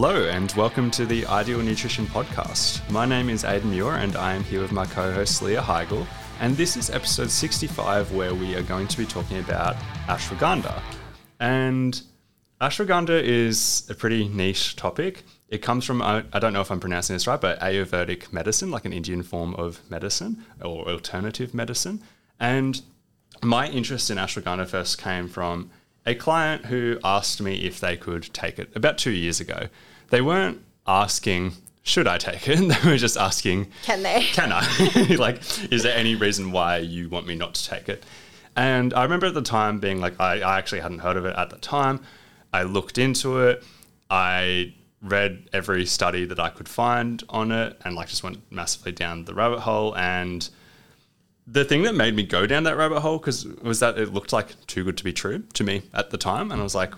Hello, and welcome to the Ideal Nutrition Podcast. My name is Aidan Muir, and I am here with my co host Leah Heigl. And this is episode 65, where we are going to be talking about ashwagandha. And ashwagandha is a pretty niche topic. It comes from, I don't know if I'm pronouncing this right, but Ayurvedic medicine, like an Indian form of medicine or alternative medicine. And my interest in ashwagandha first came from a client who asked me if they could take it about two years ago. They weren't asking, should I take it? They were just asking, can they? Can I? like, is there any reason why you want me not to take it? And I remember at the time being like, I, I actually hadn't heard of it at the time. I looked into it. I read every study that I could find on it and like just went massively down the rabbit hole and the thing that made me go down that rabbit hole because was that it looked like too good to be true to me at the time, and I was like,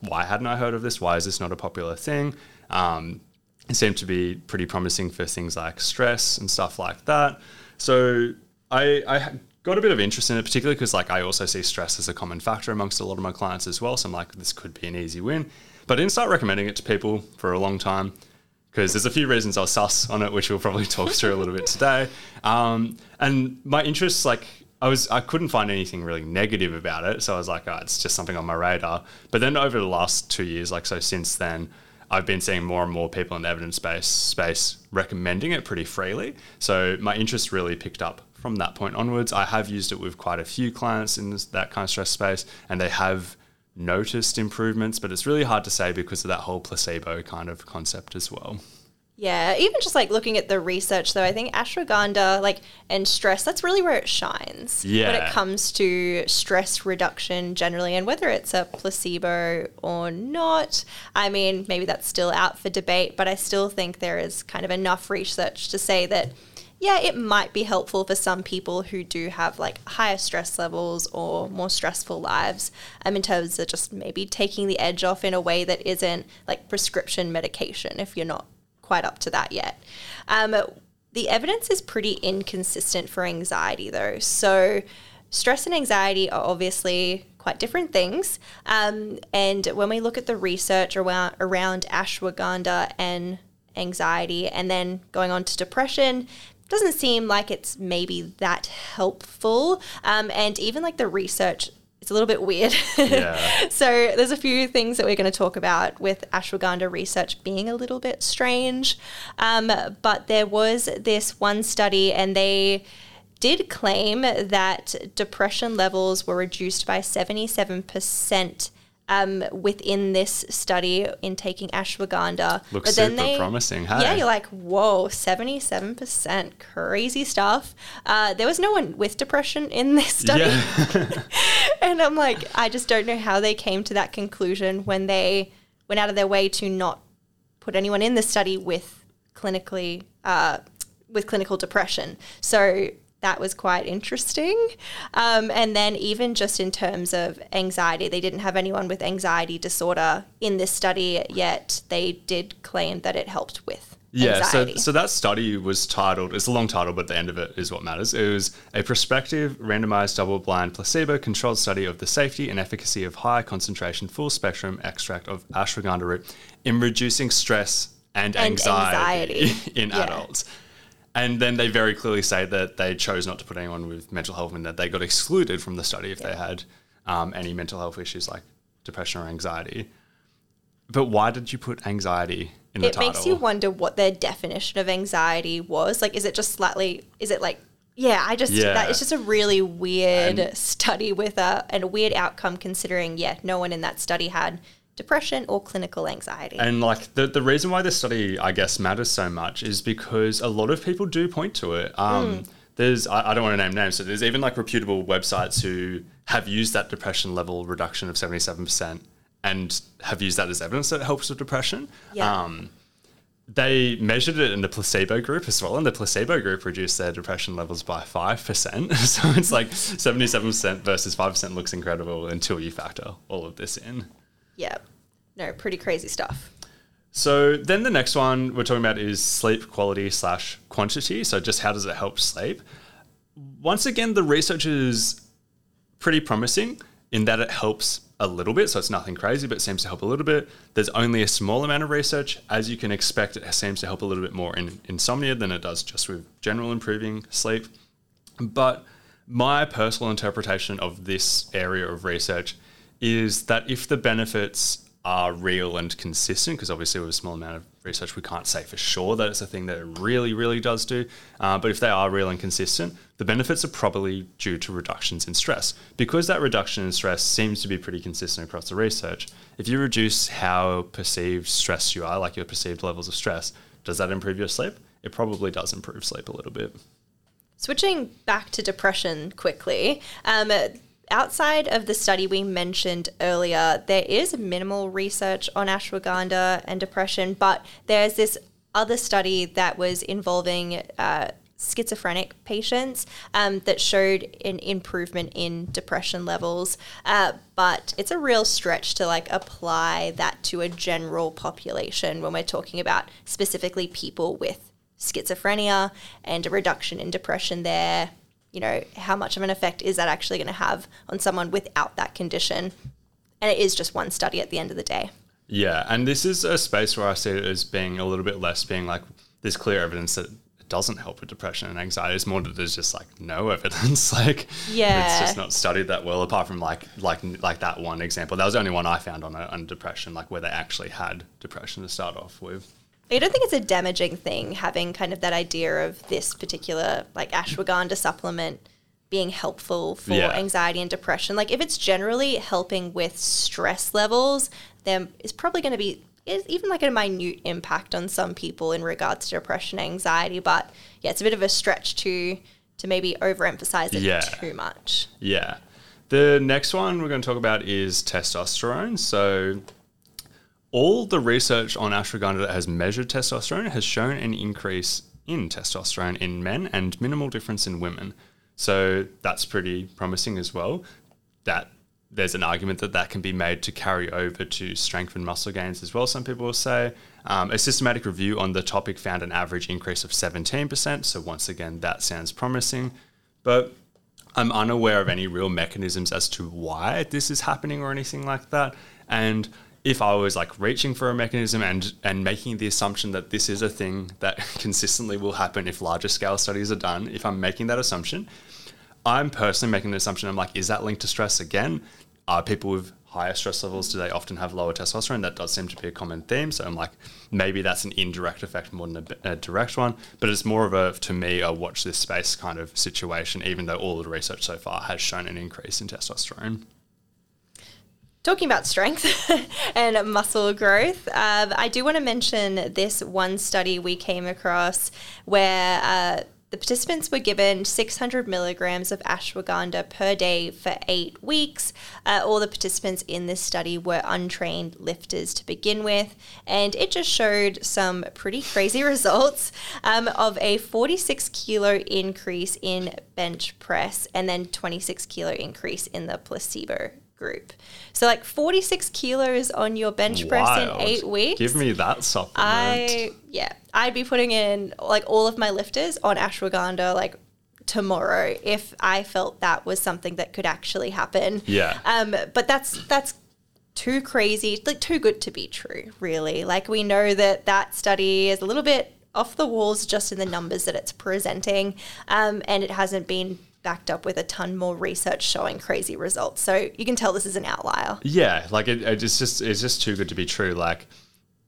why hadn't I heard of this? Why is this not a popular thing? Um, it seemed to be pretty promising for things like stress and stuff like that. So I, I got a bit of interest in it, particularly because like I also see stress as a common factor amongst a lot of my clients as well. So I'm like, this could be an easy win. But I didn't start recommending it to people for a long time because there's a few reasons I was sus on it, which we'll probably talk through a little bit today. Um, and my interests, like I was, I couldn't find anything really negative about it, so I was like, oh, it's just something on my radar. But then over the last two years, like so since then, I've been seeing more and more people in the evidence base space recommending it pretty freely. So my interest really picked up from that point onwards. I have used it with quite a few clients in this, that kind of stress space, and they have noticed improvements, but it's really hard to say because of that whole placebo kind of concept as well. Yeah, even just like looking at the research though, I think ashwagandha like and stress, that's really where it shines. Yeah. When it comes to stress reduction generally and whether it's a placebo or not. I mean, maybe that's still out for debate, but I still think there is kind of enough research to say that yeah, it might be helpful for some people who do have like higher stress levels or more stressful lives um, in terms of just maybe taking the edge off in a way that isn't like prescription medication if you're not quite up to that yet. Um, the evidence is pretty inconsistent for anxiety though. So, stress and anxiety are obviously quite different things. Um, and when we look at the research around, around ashwagandha and anxiety and then going on to depression, doesn't seem like it's maybe that helpful. Um, and even like the research, it's a little bit weird. Yeah. so there's a few things that we're going to talk about with ashwagandha research being a little bit strange. Um, but there was this one study, and they did claim that depression levels were reduced by 77% um, within this study in taking ashwagandha. Looks but then super they, promising. Hey? Yeah, you're like, whoa, 77%, crazy stuff. Uh, there was no one with depression in this study. Yeah. and I'm like, I just don't know how they came to that conclusion when they went out of their way to not put anyone in the study with clinically uh, with clinical depression. So that was quite interesting. Um, and then, even just in terms of anxiety, they didn't have anyone with anxiety disorder in this study, yet they did claim that it helped with. Yeah, anxiety. so so that study was titled. It's a long title, but the end of it is what matters. It was a prospective, randomized, double-blind, placebo-controlled study of the safety and efficacy of high concentration, full-spectrum extract of ashwagandha root in reducing stress and, and anxiety, anxiety. in yeah. adults. And then they very clearly say that they chose not to put anyone with mental health and that they got excluded from the study if yeah. they had um, any mental health issues like depression or anxiety. But why did you put anxiety in the it title? It makes you wonder what their definition of anxiety was. Like, is it just slightly, is it like, yeah, I just, Yeah. that, it's just a really weird And- study with a, and a weird outcome considering, yeah, no one in that study had depression or clinical anxiety. And like the, the reason why this study, I guess, matters so much is because a lot of people do point to it. Um, There's, I, I don't want to name names, so there's even like reputable websites who have used that depression level reduction of 77% and have used that as evidence that it helps with depression. Yeah. Um, they measured it in the placebo group as well, and the placebo group reduced their depression levels by 5%. so it's like 77% versus 5% looks incredible until you factor all of this in. Yeah. No, pretty crazy stuff. So then the next one we're talking about is sleep quality slash quantity. So just how does it help sleep? Once again, the research is pretty promising in that it helps a little bit, so it's nothing crazy, but it seems to help a little bit. There's only a small amount of research. As you can expect, it seems to help a little bit more in insomnia than it does just with general improving sleep. But my personal interpretation of this area of research is that if the benefits are real and consistent, because obviously with a small amount of research, we can't say for sure that it's a thing that it really, really does do. Uh, but if they are real and consistent, the benefits are probably due to reductions in stress. Because that reduction in stress seems to be pretty consistent across the research, if you reduce how perceived stress you are, like your perceived levels of stress, does that improve your sleep? It probably does improve sleep a little bit. Switching back to depression quickly, um, outside of the study we mentioned earlier, there is minimal research on ashwagandha and depression, but there's this other study that was involving uh, schizophrenic patients um, that showed an improvement in depression levels. Uh, but it's a real stretch to like apply that to a general population when we're talking about specifically people with schizophrenia and a reduction in depression there you know, how much of an effect is that actually going to have on someone without that condition? And it is just one study at the end of the day. Yeah, and this is a space where I see it as being a little bit less being like there's clear evidence that it doesn't help with depression and anxiety. It's more that there's just like no evidence. like yeah, it's just not studied that well. Apart from like like like that one example, that was the only one I found on a, on depression, like where they actually had depression to start off with. I don't think it's a damaging thing having kind of that idea of this particular like ashwagandha supplement being helpful for yeah. anxiety and depression. Like if it's generally helping with stress levels, then it's probably going to be even like a minute impact on some people in regards to depression and anxiety. But yeah, it's a bit of a stretch to to maybe overemphasize it yeah. too much. Yeah. The next one we're going to talk about is testosterone. So all the research on ashwagandha that has measured testosterone has shown an increase in testosterone in men and minimal difference in women. So that's pretty promising as well. That there's an argument that that can be made to carry over to strength and muscle gains as well. Some people will say um, a systematic review on the topic found an average increase of 17%. So once again, that sounds promising, but I'm unaware of any real mechanisms as to why this is happening or anything like that. And if I was like reaching for a mechanism and and making the assumption that this is a thing that consistently will happen if larger scale studies are done, if I'm making that assumption, I'm personally making the assumption I'm like, is that linked to stress again? Are people with higher stress levels do they often have lower testosterone? That does seem to be a common theme. So I'm like, maybe that's an indirect effect more than a, a direct one. But it's more of a to me a watch this space kind of situation, even though all the research so far has shown an increase in testosterone. Talking about strength and muscle growth, um, I do want to mention this one study we came across where uh, the participants were given 600 milligrams of ashwagandha per day for eight weeks. Uh, all the participants in this study were untrained lifters to begin with, and it just showed some pretty crazy results um, of a 46 kilo increase in bench press and then 26 kilo increase in the placebo group. So like 46 kilos on your bench press Wild. in eight weeks. Give me that supplement. I yeah, I'd be putting in like all of my lifters on ashwagandha like tomorrow if I felt that was something that could actually happen. Yeah. Um, but that's that's too crazy, like too good to be true, really. Like we know that that study is a little bit off the walls just in the numbers that it's presenting, um, and it hasn't been backed up with a ton more research showing crazy results. So you can tell this is an outlier. Yeah, like it, it's just it's just too good to be true. Like,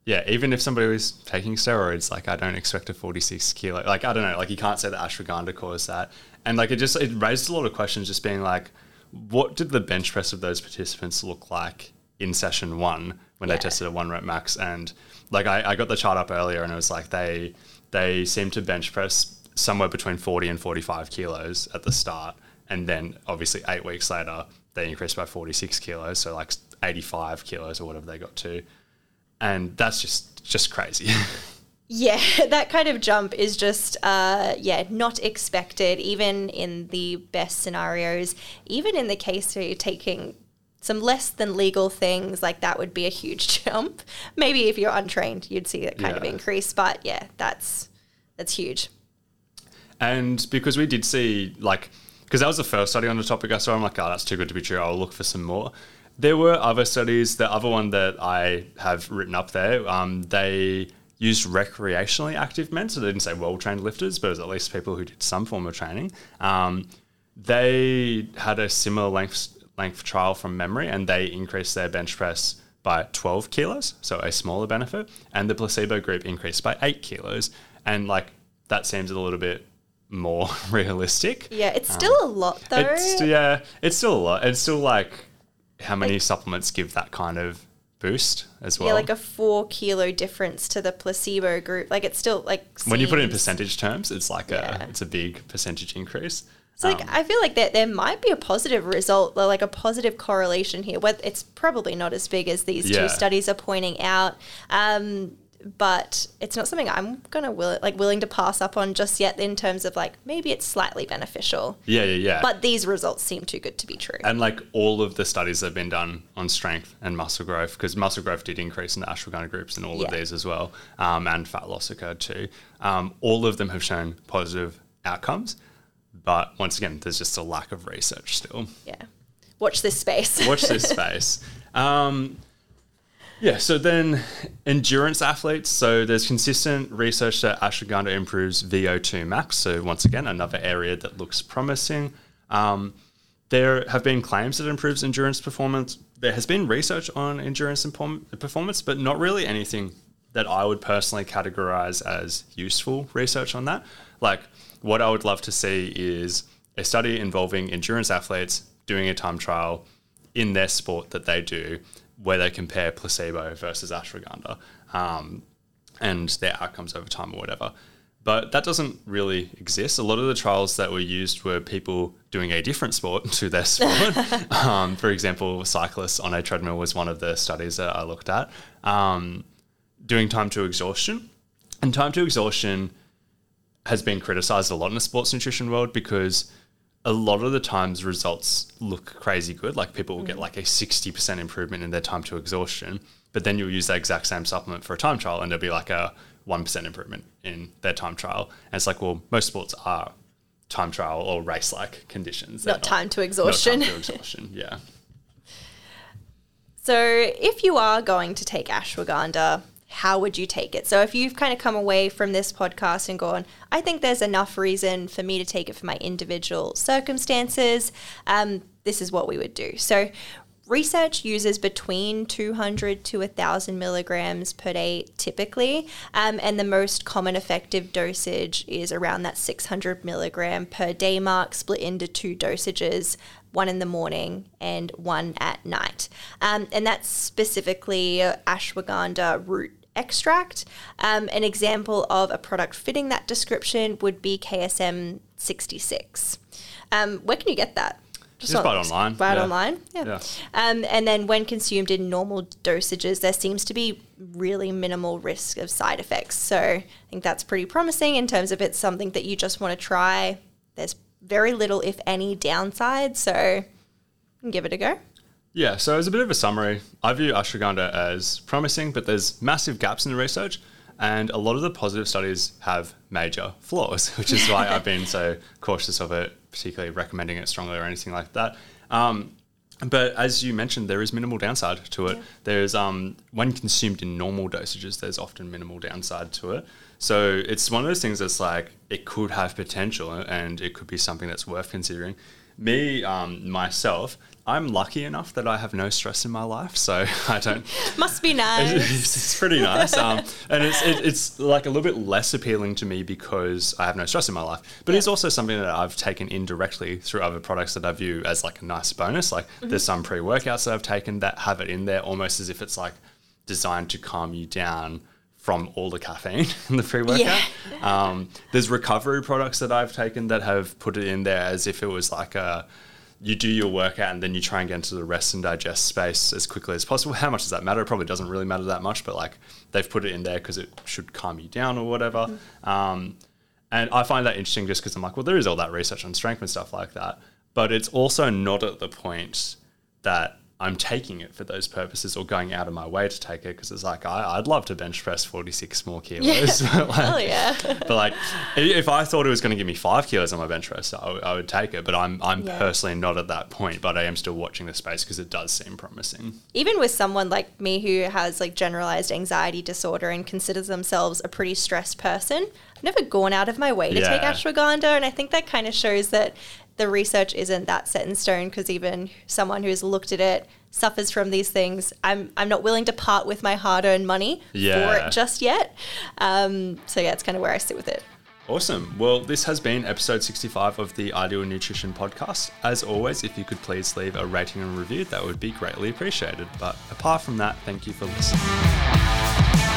yeah, even if somebody was taking steroids, like I don't expect a 46 kilo. Like I don't know, like you can't say that ashwagandha caused that. And like it just it raised a lot of questions, just being like, what did the bench press of those participants look like in session one when yeah. they tested a one rep max? And like I, I got the chart up earlier, and it was like they they seemed to bench press somewhere between 40 and 45 kilos at the start. And then obviously eight weeks later, they increased by 46 kilos. So like 85 kilos or whatever they got to. And that's just, just crazy. Yeah, that kind of jump is just, uh, yeah, not expected, even in the best scenarios. Even in the case where you're taking some less than legal things, like that would be a huge jump. Maybe if you're untrained, you'd see that kind yeah. of increase. But yeah, that's that's huge. And because we did see, like, because that was the first study on the topic I saw, I'm like, oh, that's too good to be true. I'll look for some more. there were other studies. The other one that I have written up there, um, they used recreationally active men, so they didn't say well trained lifters, but it was at least people who did some form of training. Um, they had a similar length length trial from memory, and they increased their bench press by 12 kilos, so a smaller benefit, and the placebo group increased by eight kilos, and like that seems a little bit more realistic. Yeah, it's still a lot though. It's, yeah, it's still a lot. It's still like how many supplements give that kind of boost as well. yeah, like a four kilo difference to the placebo group. Like it's still like when you put it in percentage terms, it's like Yeah. a it's a big percentage increase. So like I feel like that there might be a positive result, like a positive correlation here. Where it's probably not as big as these Yeah. two studies are pointing out, um, but it's not something I'm gonna will like willing to pass up on just yet. In terms of like maybe it's slightly beneficial, Yeah, yeah, yeah. but these results seem too good to be true. and like all of the studies that have been done on strength and muscle growth, because muscle growth did increase in the ashwagandha groups and all of these as well, um, and fat loss occurred too. Um, all of them have shown positive outcomes, but once again, there's just a lack of research still. yeah, watch this space. Watch this space. Um, yeah, so then endurance athletes. So there's consistent research that ashwagandha improves VO2 max. So once again, another area that looks promising. Um, there have been claims that it improves endurance performance. There has been research on endurance performance, but not really anything that I would personally categorize as useful research on that. Like, what I would love to see is a study involving endurance athletes doing a time trial in their sport that they do, where they compare placebo versus ashwagandha um, and their outcomes over time or whatever. But that doesn't really exist. A lot of the trials that were used were people doing a different sport to their sport. um, for example, cyclists on a treadmill was one of the studies that I looked at. Um, doing time to exhaustion. And time to exhaustion has been criticized a lot in the sports nutrition world because a lot of the times results look crazy good. Like people will get mm-hmm. like a 60% improvement in their time to exhaustion, but then you'll use that exact same supplement for a time trial and there'll be like a 1% improvement in their time trial. And it's like, well, most sports are time trial or race like conditions. They're Not time to exhaustion. Not time to exhaustion, yeah. So, if you are going to take ashwagandha, how would you take it? So, if you've kind of come away from this podcast and gone, I think there's enough reason for me to take it for my individual circumstances, um, this is what we would do. So, research uses between 200 to 1,000 milligrams per day typically, um, and the most common effective dosage is around that 600 milligram per day mark, split into two dosages one in the morning and one at night. Um, and that's specifically ashwagandha root extract. Um, an example of a product fitting that description would be KSM 66. Um, where can you get that? Just buy it online, Buy it yeah. online? Yeah. Yeah. Um, and then when consumed in normal dosages, there seems to be really minimal risk of side effects. So I think that's pretty promising in terms of it's something that you just want to try. There's very little, if any, downside. So give it a go. Yeah, so as a bit of a summary, I view ashwagandha as promising, but there's massive gaps in the research, and a lot of the positive studies have major flaws, which is why I've been so cautious of it, particularly recommending it strongly or anything like that. Um, but as you mentioned, there is minimal downside to it. There's um, when consumed in normal dosages, there's often minimal downside to it. So it's one of those things that's like it could have potential and it could be something that's worth considering. Me, um, myself, I'm lucky enough that I have no stress in my life, so I don't. Must be nice. it's, it's pretty nice, um, and it's it, it's like a little bit less appealing to me because I have no stress in my life. But it's also something that I've taken indirectly through other products that I view as like a nice bonus. Like there's some pre workouts that I've taken that have it in there almost as if it's like designed to calm you down from all the caffeine in the pre workout. Um, there's recovery products that I've taken that have put it in there as if it was like a you do your workout and then you try and get into the rest and digest space as quickly as possible. How much does that matter? It probably doesn't really matter that much, but like they've put it in there because it should calm you down or whatever. Um, and I find that interesting just because I'm like, well, there is all that research on strength and stuff like that, but it's also not at the point that I'm taking it for those purposes or going out of my way to take it because it's like I, would love to bench press 46 more kilos. Yeah. like, Hell yeah. but like, if I thought it was going to give me five kilos on my bench press, I, I would take it. But I'm I'm yeah. personally not at that point. But I am still watching the space because it does seem promising. Even with someone like me who has like generalized anxiety disorder and considers themselves a pretty stressed person, I've never gone out of my way to yeah. take ashwagandha, and I think that kind of shows that the research isn't that set in stone because even someone who's looked at it suffers from these things. I'm I'm not willing to part with my hard-earned money yeah. for it just yet. Um, so yeah, it's kind of where I sit with it. Awesome. Well, this has been episode 65 of the Ideal Nutrition Podcast. As always, if you could please leave a rating and review, that would be greatly appreciated. But apart from that, thank you for listening.